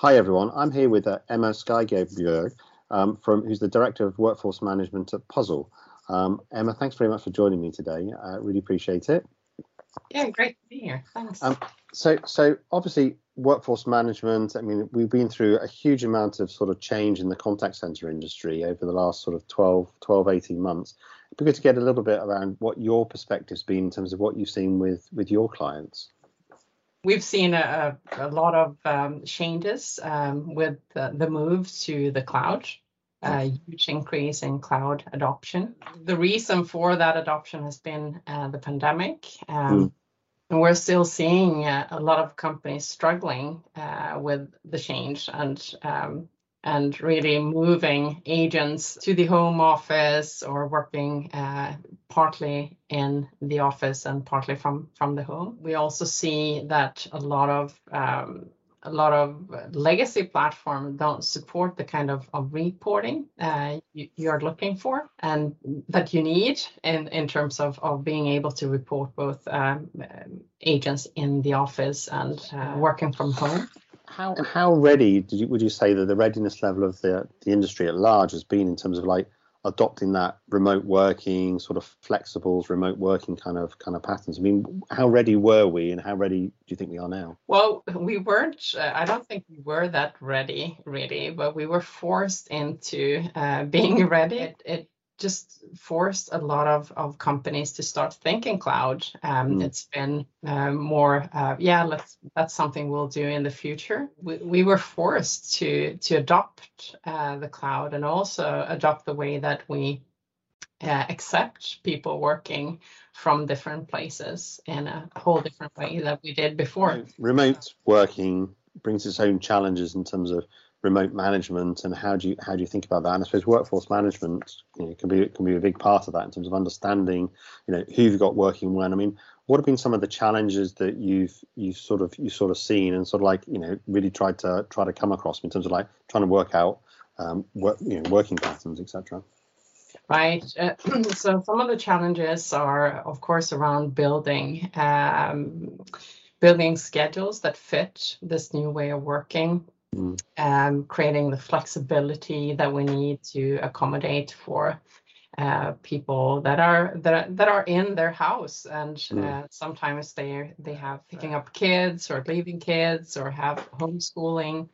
Hi everyone, I'm here with uh, Emma Skygabjerg, um, from who's the director of workforce management at Puzzel. Um, Emma, thanks very much for joining me today. I really appreciate it. Yeah, great to be here. Thanks. Um, so, so obviously, workforce management. I mean, we've been through a huge amount of sort of change in the contact center industry over the last sort of 12, 12 18 months. It'd be good to get a little bit around what your perspective's been in terms of what you've seen with with your clients we've seen a, a lot of um, changes um, with the, the, move to the cloud, a huge increase in cloud adoption. The reason for that adoption has been uh, the pandemic. Um, mm. And we're still seeing uh, a lot of companies struggling uh, with the change and um, and really moving agents to the home office or working uh, partly in the office and partly from from the home. We also see that a lot of um, a lot of legacy platforms don't support the kind of, of reporting uh, you, are looking for and that you need in, in terms of, of being able to report both um, agents in the office and uh, working from home how how ready you, would you say that the readiness level of the the industry at large has been in terms of like adopting that remote working sort of flexibles remote working kind of kind of patterns? I mean how ready were we and how ready do you think we are now? Well we weren't uh, i don't think we were that ready really but we were forced into uh, being ready. It, it just forced a lot of, of companies to start thinking cloud. Um, mm. It's been uh, more, uh, yeah, let's that's something we'll do in the future. We, we were forced to to adopt uh, the cloud and also adopt the way that we uh, accept people working from different places in a whole different way that we did before. Remote working brings its own challenges in terms of remote management and how do you how do you think about that? And I suppose workforce management you know, can be can be a big part of that in terms of understanding you know who you've got working when. I mean, what have been some of the challenges that you've you've sort of you sort of seen and sort of like you know really tried to try to come across in terms of like trying to work out um, work you know working patterns, etc. Right. Uh, so some of the challenges are, of course, around building. Um, building schedules that fit this new way of working mm. um, creating the flexibility that we need to accommodate for uh, people that are that are, that are in their house and mm. uh, sometimes they they have picking up kids or leaving kids or have homeschooling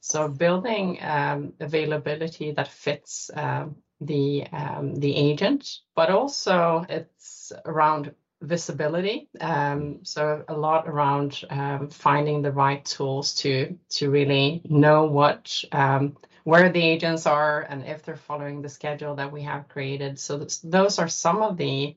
so building um, availability that fits um, the um, the agent but also it's around visibility. Um, so a lot around um, finding the right tools to to really know what um, where the agents are and if they're following the schedule that we have created. So those are some of the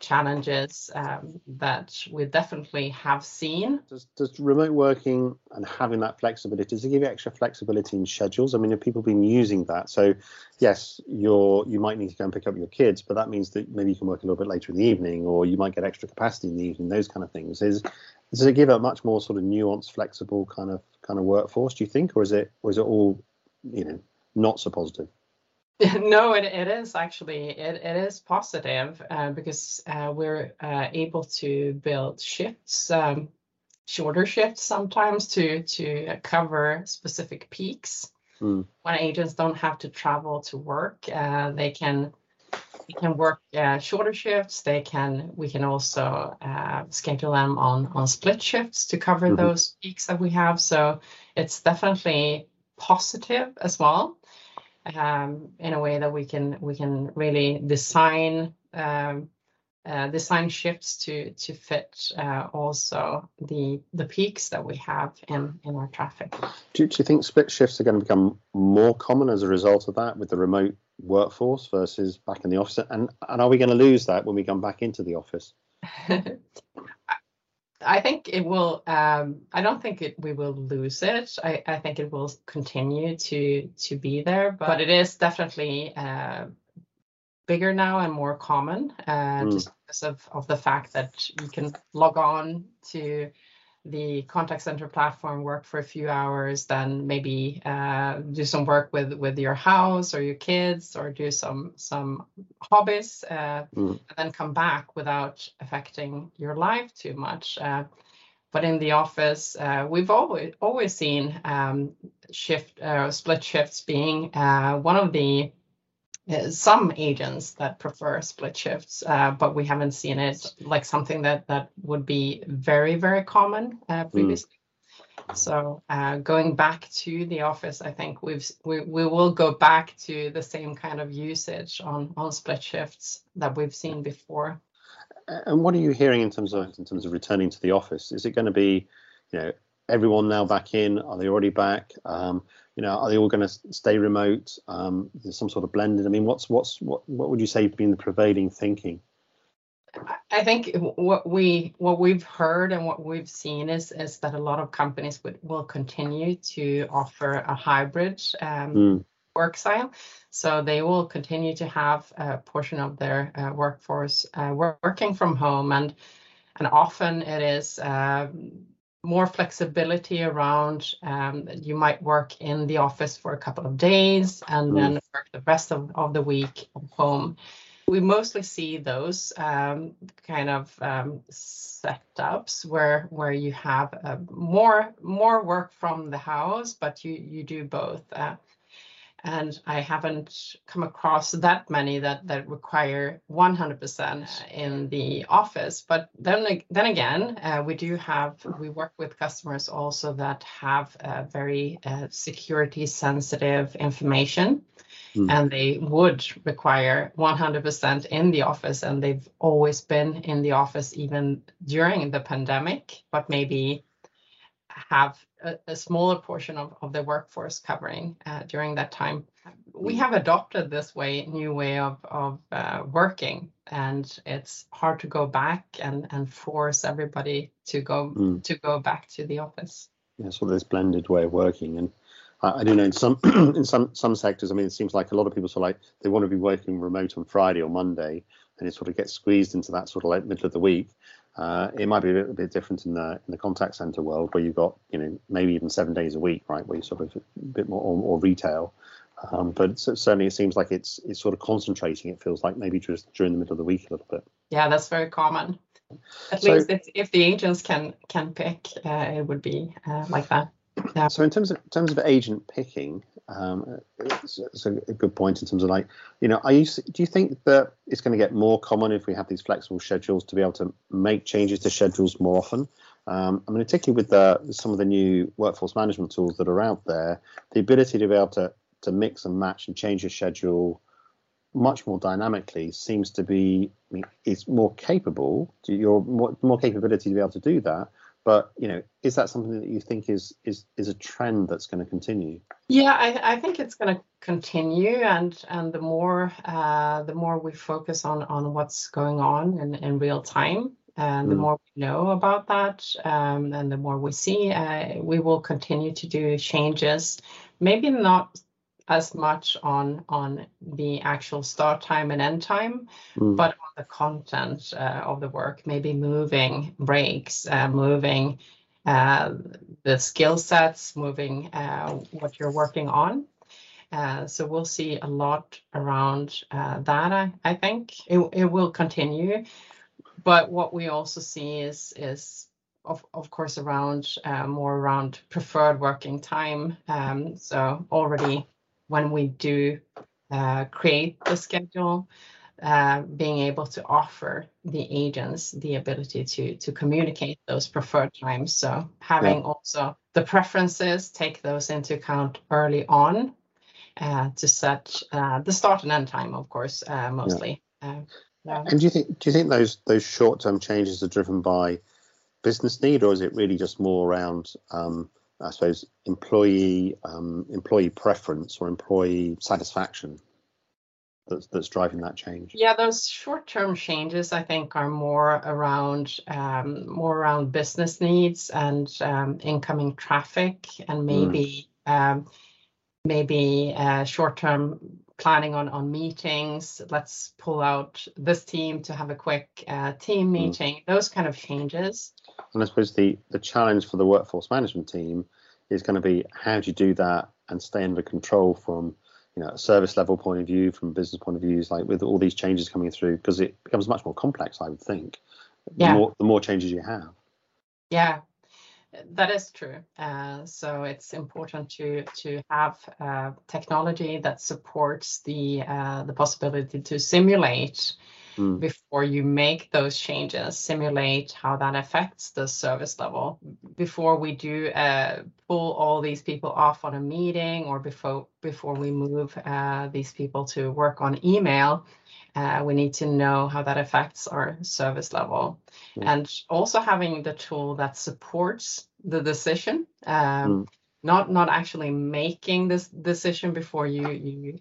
challenges um, that we definitely have seen. Does, does, remote working and having that flexibility does it give you extra flexibility in schedules? I mean, have people been using that? So, yes, you're you might need to go and pick up your kids, but that means that maybe you can work a little bit later in the evening, or you might get extra capacity in the evening. Those kind of things. Is does it give a much more sort of nuanced, flexible kind of kind of workforce? Do you think, or is it or is it all you know not so positive? no, it, it is actually it, it is positive uh, because uh, we're uh, able to build shifts, um, shorter shifts sometimes to to cover specific peaks. Mm. When agents don't have to travel to work, uh, they can they can work uh, shorter shifts. They can we can also uh, schedule them on on split shifts to cover mm-hmm. those peaks that we have. So it's definitely positive as well um, in a way that we can we can really design um, uh, design shifts to to fit uh, also the the peaks that we have in in our traffic. Do, do you think split shifts are going to become more common as a result of that with the remote workforce versus back in the office? And and are we going to lose that when we come back into the office? I think it will. Um, I don't think it, we will lose it. I, I, think it will continue to to be there, but, but it is definitely uh, bigger now and more common, uh, mm. just because of, of the fact that you can log on to the contact center platform, work for a few hours, then maybe uh, do some work with with your house or your kids, or do some some hobbies, uh, mm. and then come back without affecting your life too much. Uh, but in the office, uh, we've always always seen um, shift uh, split shifts being uh, one of the some agents that prefer split shifts, uh, but we haven't seen it like something that that would be very very common uh, hmm. previously. Mm. So going back to the office, I think we've we, we will go back to the same kind of usage on on split shifts that we've seen before. And what are you hearing in terms of in terms of returning to the office? Is it going to be, you know, everyone now back in? Are they already back? Um, you know, are they all going to stay remote? Um, there's some sort of blended. I mean, what's what's what what would you say been the prevailing thinking? I think what we what we've heard and what we've seen is is that a lot of companies would, will continue to offer a hybrid um, mm. work style. So they will continue to have a portion of their uh, workforce uh, working from home, and and often it is uh, more flexibility around. Um, you might work in the office for a couple of days and mm. then work the rest of, of the week at home. We mostly see those um, kind of um, setups where where you have uh, more more work from the house, but you you do both. Uh, and I haven't come across that many that that require 100% in the office. But then then again, uh, we do have we work with customers also that have uh, very uh, security sensitive information. Mm. And they would require 100% in the office, and they've always been in the office even during the pandemic, but maybe have a, a smaller portion of, of the workforce covering uh, during that time. We have adopted this way, new way of, of uh, working, and it's hard to go back and, and force everybody to go mm. to go back to the office. Yeah, so this blended way of working, and I, I do know in some in some some sectors. I mean, it seems like a lot of people sort of like they want to be working remote on Friday or Monday, and it sort of gets squeezed into that sort of like middle of the week. Uh, it might be a little bit different in the in the contact center world where you've got you know maybe even seven days a week, right? Where you sort of a bit more or, or retail. Um, but certainly it seems like it's it's sort of concentrating. It feels like maybe just during the middle of the week a little bit. Yeah, that's very common. At so, least if, if the agents can can pick, uh, it would be uh, like that. Yeah. So in terms of in terms of agent picking, um, it's, it's a, good point in terms of like, you know, are you do you think that it's going to get more common if we have these flexible schedules to be able to make changes to schedules more often? Um, I mean, particularly with the, some of the new workforce management tools that are out there, the ability to be able to to mix and match and change your schedule much more dynamically seems to be I mean, it's more capable. You're more, more capability to be able to do that but you know, is that something that you think is is is a trend that's going to continue? Yeah, I, I think it's going to continue, and and the more uh, the more we focus on on what's going on in, in real time, and the mm. more we know about that, um, and the more we see, uh, we will continue to do changes. Maybe not as much on on the actual start time and end time, mm. but on the content uh, of the work, maybe moving breaks, uh, moving uh, the skill sets, moving uh, what you're working on. Uh, so we'll see a lot around uh, that. I, I think it, it will continue, but what we also see is is of, of course around more around preferred working time. Um, so already when we do uh, create the schedule, uh, being able to offer the agents the ability to to communicate those preferred times. So having yeah. also the preferences, take those into account early on uh, to set uh, the start and end time, of course, uh, mostly. Yeah. Uh, and do you think do you think those those short term changes are driven by business need, or is it really just more around um, I suppose, employee um, employee preference or employee satisfaction that's that's driving that change. Yeah, those short-term changes I think are more around um, more around business needs and um, incoming traffic, and maybe mm. um, maybe uh, short-term planning on on meetings. Let's pull out this team to have a quick uh, team mm. meeting. Mm. Those kind of changes. And I suppose the the challenge for the workforce management team is going to be how do you do that and stay under control from you know a service level point of view, from business point of views, like with all these changes coming through, because it becomes much more complex. I would think. Yeah. The more, the more changes you have. Yeah. That is true. Uh, so it's important to to have uh, technology that supports the uh, the possibility to simulate mm. before you make those changes, simulate how that affects the service level before we do uh, pull all these people off on a meeting or before before we move uh, these people to work on email. Uh, we need to know how that affects our service level mm. and also having the tool that supports the decision um, mm not not actually making this decision before you you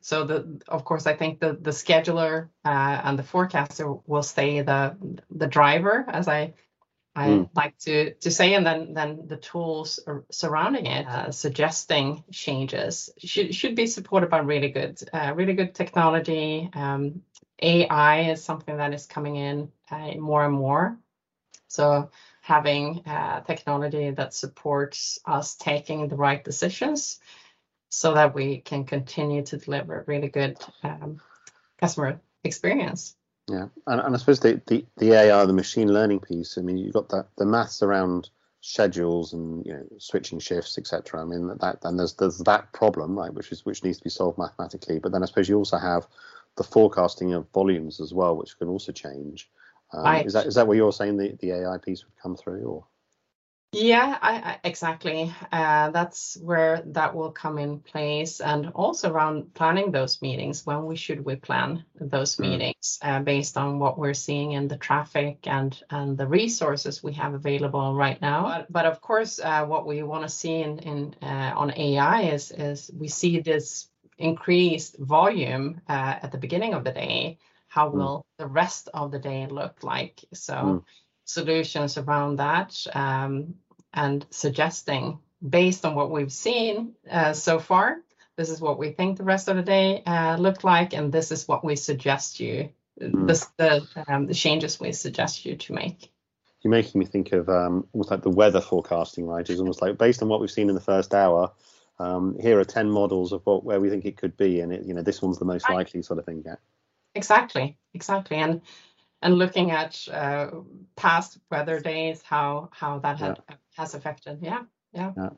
so the of course i think the the scheduler uh, and the forecaster will stay the the driver as i i mm. like to to say and then then the tools surrounding it uh, suggesting changes should should be supported by really good uh, really good technology um, ai is something that is coming in uh, more and more so having uh, technology that supports us taking the right decisions so that we can continue to deliver really good um, customer experience. Yeah, and, and I suppose the, the, the AI, the machine learning piece. I mean, you've got that the maths around schedules and you know switching shifts, etc. I mean that and there's there's that problem, right, which is which needs to be solved mathematically. But then I suppose you also have the forecasting of volumes as well, which can also change. Um, I, is that is that what you're saying the, the AI piece would come through or? Yeah, I, I, exactly. Uh, that's where that will come in place, and also around planning those meetings. When we should we plan those mm. meetings uh, based on what we're seeing in the traffic and and the resources we have available right now. But, but of course, uh, what we want to see in in uh, on AI is is we see this increased volume uh, at the beginning of the day how mm. will the rest of the day look like? So mm. solutions around that um, and suggesting based on what we've seen uh, so far, this is what we think the rest of the day uh, looked like, and this is what we suggest you, mm. this, the, um, the changes we suggest you to make. You're making me think of um, almost like the weather forecasting, right? It's almost like based on what we've seen in the first hour, um, here are 10 models of what, where we think it could be, and it, you know this one's the most likely sort of thing. Yeah. Exactly, exactly, and and looking at uh, past weather days, how how that had, yeah. has affected. Yeah, yeah. Yeah.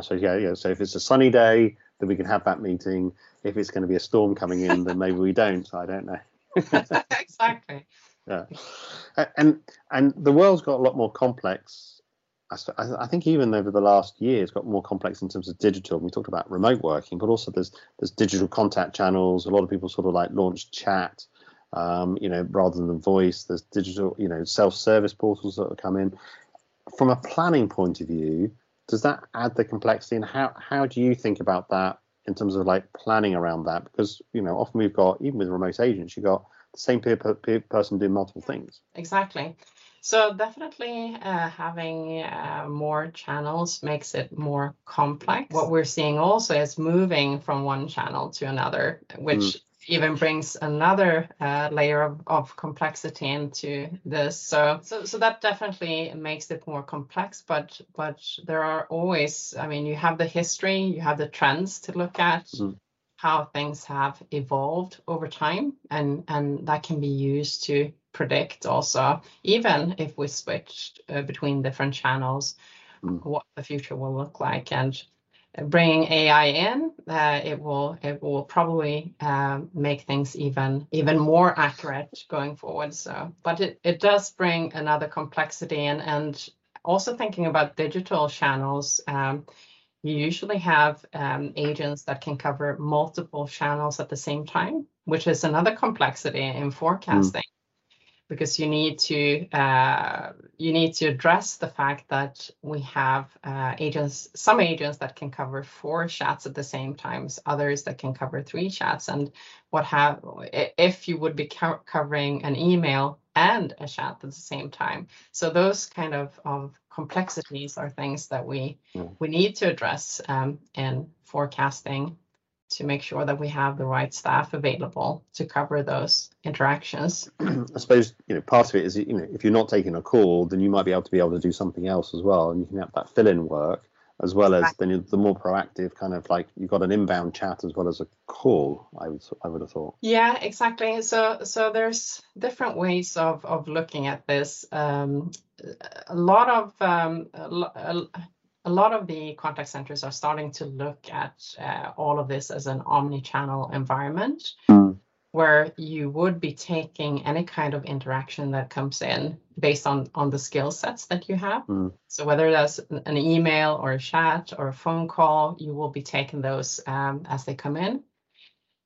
So yeah, yeah. So if it's a sunny day, then we can have that meeting. If it's going to be a storm coming in, then maybe we don't. I don't know. exactly. Yeah, and and the world's got a lot more complex. I, think even over the last year, it's got more complex in terms of digital. We talked about remote working, but also there's there's digital contact channels. A lot of people sort of like launch chat, um, you know, rather than voice. There's digital, you know, self-service portals that have come in. From a planning point of view, does that add the complexity? And how how do you think about that in terms of like planning around that? Because you know, often we've got even with remote agents, you've got the same peer person doing multiple things. Exactly. So definitely uh, having uh, more channels makes it more complex. What we're seeing also is moving from one channel to another, which mm. even brings another uh, layer of, of, complexity into this. So, so, so that definitely makes it more complex. But but there are always, I mean, you have the history, you have the trends to look at. Mm how things have evolved over time and and that can be used to predict also, even if we switch uh, between different channels, mm. what the future will look like. And bringing AI in, uh, it will it will probably uh, make things even even more accurate going forward. So, but it, it does bring another complexity and and also thinking about digital channels. Um, you usually have um, agents that can cover multiple channels at the same time, which is another complexity in mm. forecasting because you need to uh, you need to address the fact that we have uh, agents, some agents that can cover four chats at the same time, others that can cover three chats, and what have if you would be co covering an email and a chat at the same time. So those kind of, of complexities are things that we yeah. we need to address um, in forecasting to make sure that we have the right staff available to cover those interactions. I suppose you know part of it is you know if you're not taking a call, then you might be able to be able to do something else as well, and you can have that fill-in work. as well as then the more proactive kind of like you've got an inbound chat as well as a call i would i would have thought yeah exactly so so there's different ways of of looking at this um, a lot of um, a, a, lot of the contact centers are starting to look at uh, all of this as an omni-channel environment mm where you would be taking any kind of interaction that comes in based on on the skill sets that you have. Mm. so whether that's an email or a chat or a phone call you will be taking those um, as they come in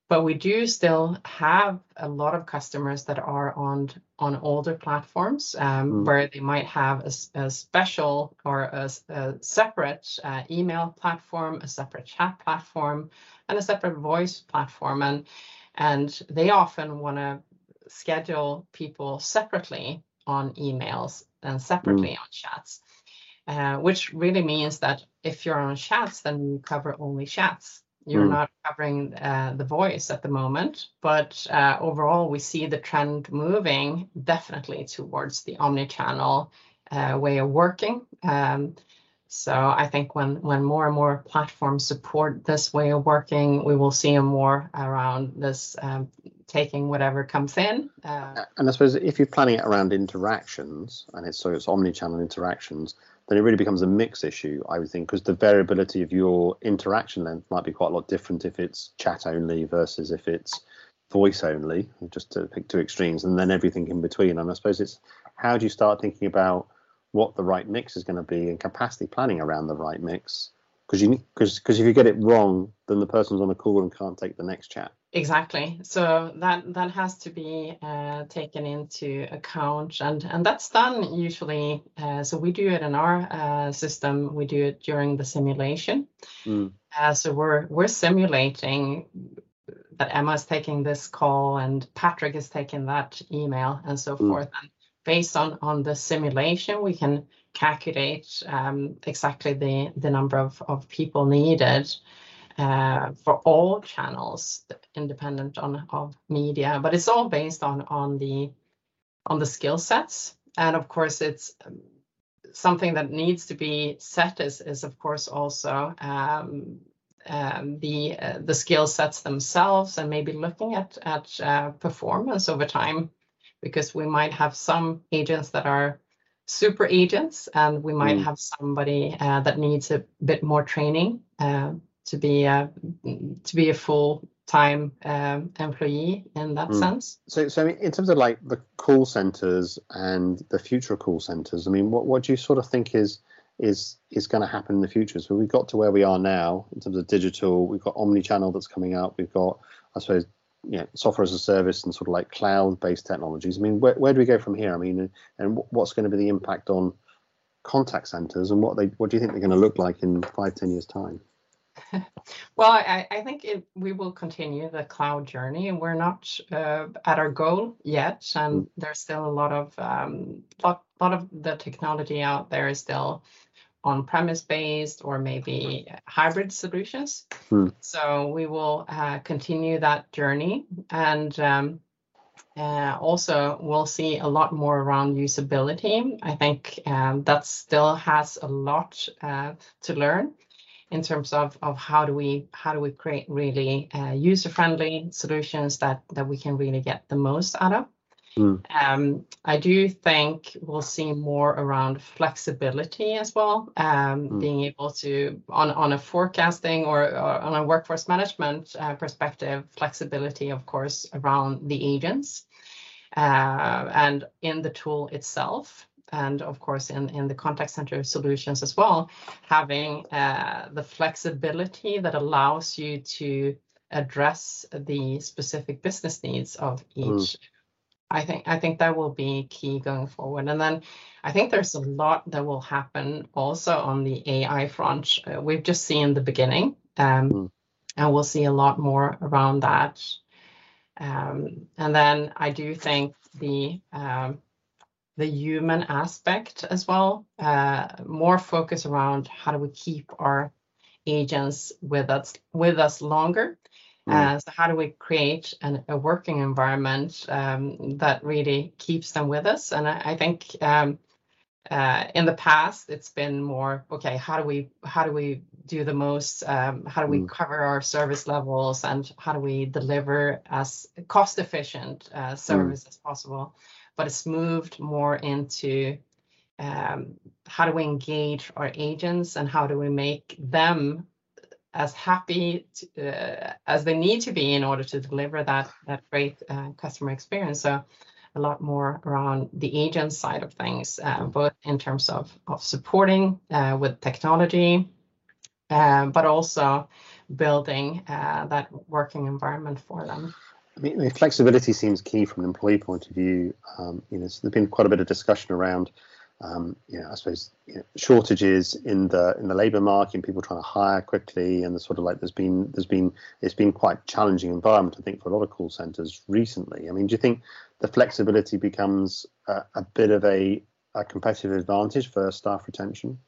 but we do still have a lot of customers that are on on older platforms um, mm. where they might have a, a special or a, a separate uh, email platform a separate chat platform and a separate voice platform and and they often want to schedule people separately on emails and separately mm. on chats, uh, which really means that if you're on chats, then you cover only chats. You're mm. not covering uh, the voice at the moment, but uh, overall, we see the trend moving definitely towards the omni-channel uh, way of working. Um, so I think when when more and more platforms support this way of working, we will see more around this um, taking whatever comes in. Uh, and I suppose if you're planning it around interactions, and it's so it's omni-channel interactions, then it really becomes a mix issue, I would think, because the variability of your interaction length might be quite a lot different if it's chat only versus if it's voice only, just to pick two extremes, and then everything in between. And I suppose it's how do you start thinking about what the right mix is going to be and capacity planning around the right mix because you because if you get it wrong then the person's on a call and can't take the next chat exactly. So that that has to be uh, taken into account and and that's done usually uh, so we do it in our uh, system. We do it during the simulation. Mm. so we're we're simulating that emma is taking this call and patrick is taking that email and so mm. forth. And based on, on the simulation, we can calculate um, exactly the, the number of, of people needed uh, for all channels independent on of media, but it's all based on on the on the skill sets. And of course, it's um, something that needs to be set is, is of course also um, um, the uh, the skill sets themselves and maybe looking at at uh, performance over time because we might have some agents that are super agents and we might mm. have somebody uh, that needs a bit more training uh, to be a, to be a full time um, employee in that mm. sense. So, so in terms of like the call centers and the future call centers, I mean, what, what do you sort of think is is is going to happen in the future? So we've got to where we are now in terms of digital. We've got omni-channel that's coming up. We've got, I suppose, you know, software as a service and sort of like cloud-based technologies. I mean, where, where do we go from here? I mean, and what's going to be the impact on contact centers and what they what do you think they're going to look like in five, ten years time? well, I, I think it, we will continue the cloud journey, and we're not uh, at our goal yet, and mm. there's still a lot of um, lot, lot of the technology out there is still on-premise based or maybe hybrid solutions. Hmm. So we will uh, continue that journey and um, uh, also we'll see a lot more around usability. I think um, that still has a lot uh, to learn in terms of, of how do we how do we create really uh, user-friendly solutions that that we can really get the most out of. Mm. Um, I do think we'll see more around flexibility as well, um, mm. being able to, on, on a forecasting or, or on a workforce management uh, perspective, flexibility, of course, around the agents uh, and in the tool itself. And of course, in, in the contact center solutions as well, having uh, the flexibility that allows you to address the specific business needs of each mm I think I think that will be key going forward. And then I think there's a lot that will happen also on the AI front. Uh, we've just seen the beginning, um, mm. and we'll see a lot more around that. Um, and then I do think the um, the human aspect as well, uh, more focus around how do we keep our agents with us with us longer Mm. Uh, so how do we create an, a working environment um, that really keeps them with us? And I, I think um, uh, in the past it's been more okay how do we how do we do the most um, how do we mm. cover our service levels and how do we deliver as cost efficient uh, mm. service mm. as possible but it's moved more into um, how do we engage our agents and how do we make them as happy to, uh, as they need to be in order to deliver that that great uh, customer experience so a lot more around the agent side of things, uh, both in terms of, of supporting uh, with technology, uh, but also building uh, that working environment for them. I mean, flexibility seems key from an employee point of view. Um, you know, so there's been quite a bit of discussion around um, you know, I suppose you know, shortages in the in the labour market and people trying to hire quickly and the sort of like there's been there's been it's been quite challenging environment I think for a lot of call centres recently. I mean, do you think the flexibility becomes a, a bit of a, a competitive advantage for staff retention?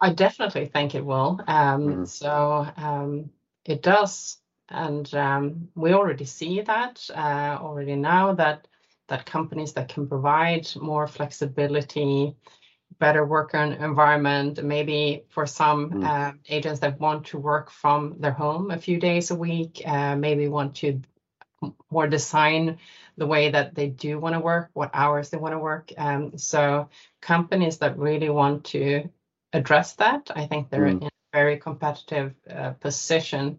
I definitely think it will. Um, mm. So um, it does, and um, we already see that uh, already now that that companies that can provide more flexibility, better work environment, maybe for some mm. uh, agents that want to work from their home a few days a week, uh, maybe want to more design the way that they do want to work, what hours they want to work. Um, so companies that really want to address that, I think they're mm. in a very competitive uh, position.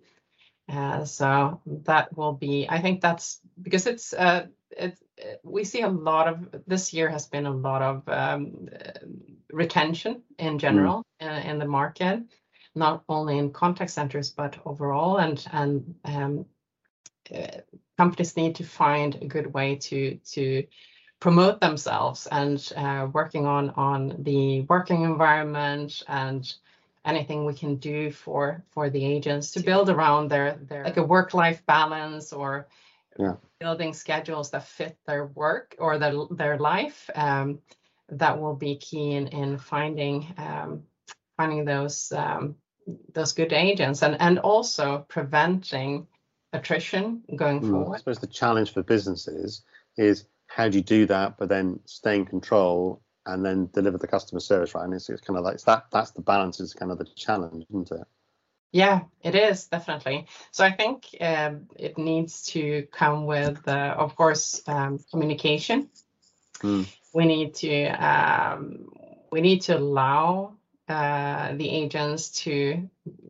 Uh, so that will be, I think that's because it's, uh, it's we see a lot of this year has been a lot of um, retention in general mm. in, in, the market, not only in contact centers but overall, and and um, uh, companies need to find a good way to to promote themselves and uh, working on on the working environment and anything we can do for for the agents to build around their their like a work life balance or yeah. building schedules that fit their work or their their life um, that will be key in in finding um, finding those um, those good agents and and also preventing attrition going mm, forward. I suppose the challenge for businesses is how do you do that, but then stay in control and then deliver the customer service right. And it's, it's kind of like it's that that's the balance is kind of the challenge, isn't it? Yeah, it is definitely. So I think um, it needs to come with, uh, of course, um, communication. Mm. We need to um, we need to allow uh, the agents to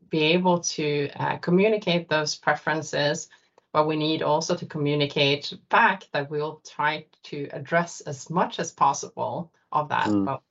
be able to uh, communicate those preferences, but we need also to communicate back that we'll try to address as much as possible of that. Mm. But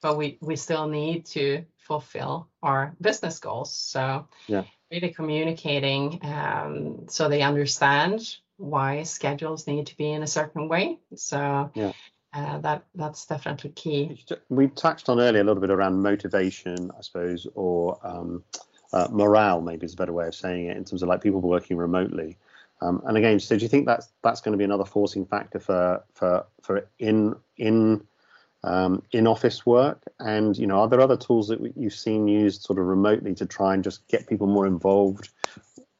but we we still need to fulfill our business goals. So yeah. really communicating um, so they understand why schedules need to be in a certain way. So yeah. Uh, that that's definitely key. We touched on earlier a little bit around motivation, I suppose, or um, uh, morale, maybe is a better way of saying it, in terms of like people working remotely. Um, and again, so do you think that's that's going to be another forcing factor for for for in in um, in office work? And you know, are there other tools that you've seen used sort of remotely to try and just get people more involved,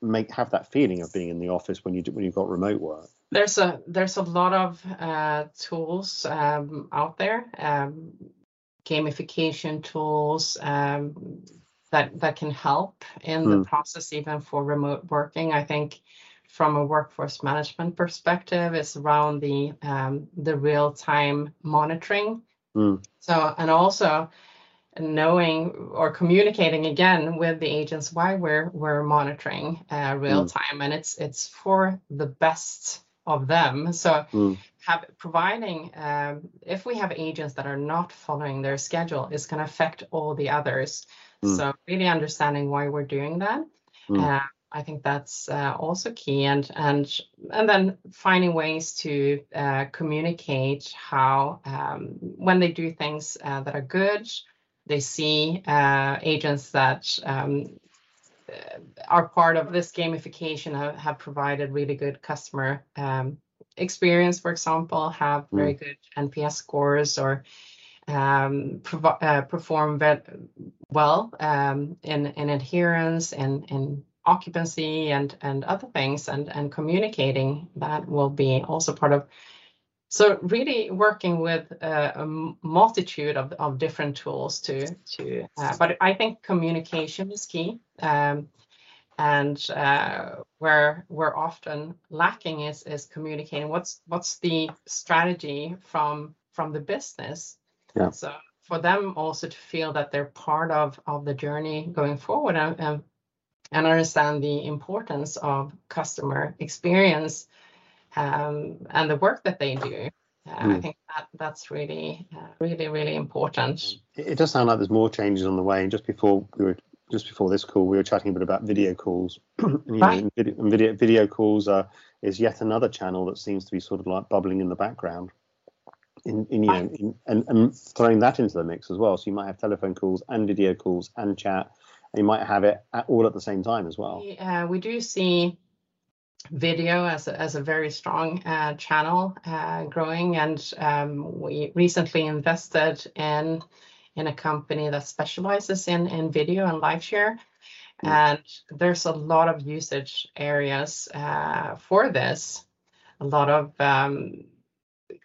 make have that feeling of being in the office when you do, when you've got remote work? There's a there's a lot of uh, tools um, out there, um, gamification tools um, that that can help in mm. the hmm. process, even for remote working. I think from a workforce management perspective is around the um, the real time monitoring Mm. So, and also knowing or communicating again with the agents why we're we're monitoring uh, real mm. time, and it's it's for the best of them. So, mm. have providing um, if we have agents that are not following their schedule, it's going to affect all the others. Mm. So, really understanding why we're doing that. Mm. Uh, I think that's uh, also key, and and and then finding ways to uh, communicate how um, when they do things uh, that are good, they see uh, agents that um, uh, are part of this gamification have, have provided really good customer um, experience. For example, have mm. very good NPS scores or um, uh, perform well um, in in adherence and in occupancy and and other things and and communicating that will be also part of so really working with uh, a multitude of, of different tools to to uh, but i think communication is key um, and uh, where we're often lacking is is communicating what's what's the strategy from from the business yeah. so for them also to feel that they're part of of the journey going forward and, and, and understand the importance of customer experience um, and the work that they do. Uh, mm. I hmm. think that that's really, uh, really, really important. It, does sound like there's more changes on the way. And just before we were just before this call, we were chatting a bit about video calls. and, right. Know, video, video, video calls are, is yet another channel that seems to be sort of like bubbling in the background. In, in you know, in, and, and throwing that into the mix as well. So you might have telephone calls and video calls and chat, and you might have it at, all at the same time as well. We, uh, we do see video as a, as a very strong uh, channel uh, growing and um, we recently invested in in a company that specializes in in video and live share mm. and there's a lot of usage areas uh, for this a lot of um,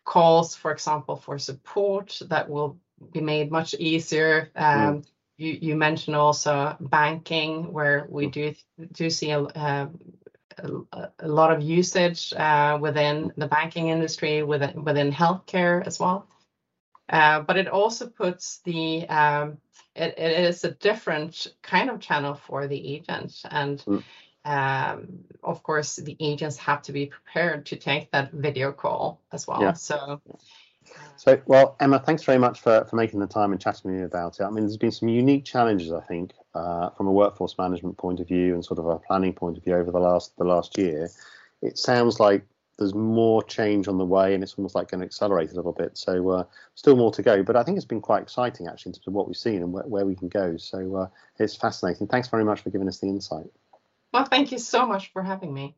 calls for example for support that will be made much easier um, mm. You, you mentioned also banking where we do do see a, uh, a, a lot of usage uh, within the banking industry, within, within healthcare as well. Uh, but it also puts the, um, it, it is a different kind of channel for the agent. And mm. um, of course, the agents have to be prepared to take that video call as well. Yeah. So so, well, Emma, thanks very much for, for making the time and chatting with me about it. I mean, there's been some unique challenges, I think, uh, from a workforce management point of view and sort of a planning point of view over the last the last year. It sounds like there's more change on the way, and it's almost like going to accelerate a little bit. So, uh, still more to go, but I think it's been quite exciting actually in terms of what we've seen and where, where we can go. So, uh, it's fascinating. Thanks very much for giving us the insight. Well, thank you so much for having me.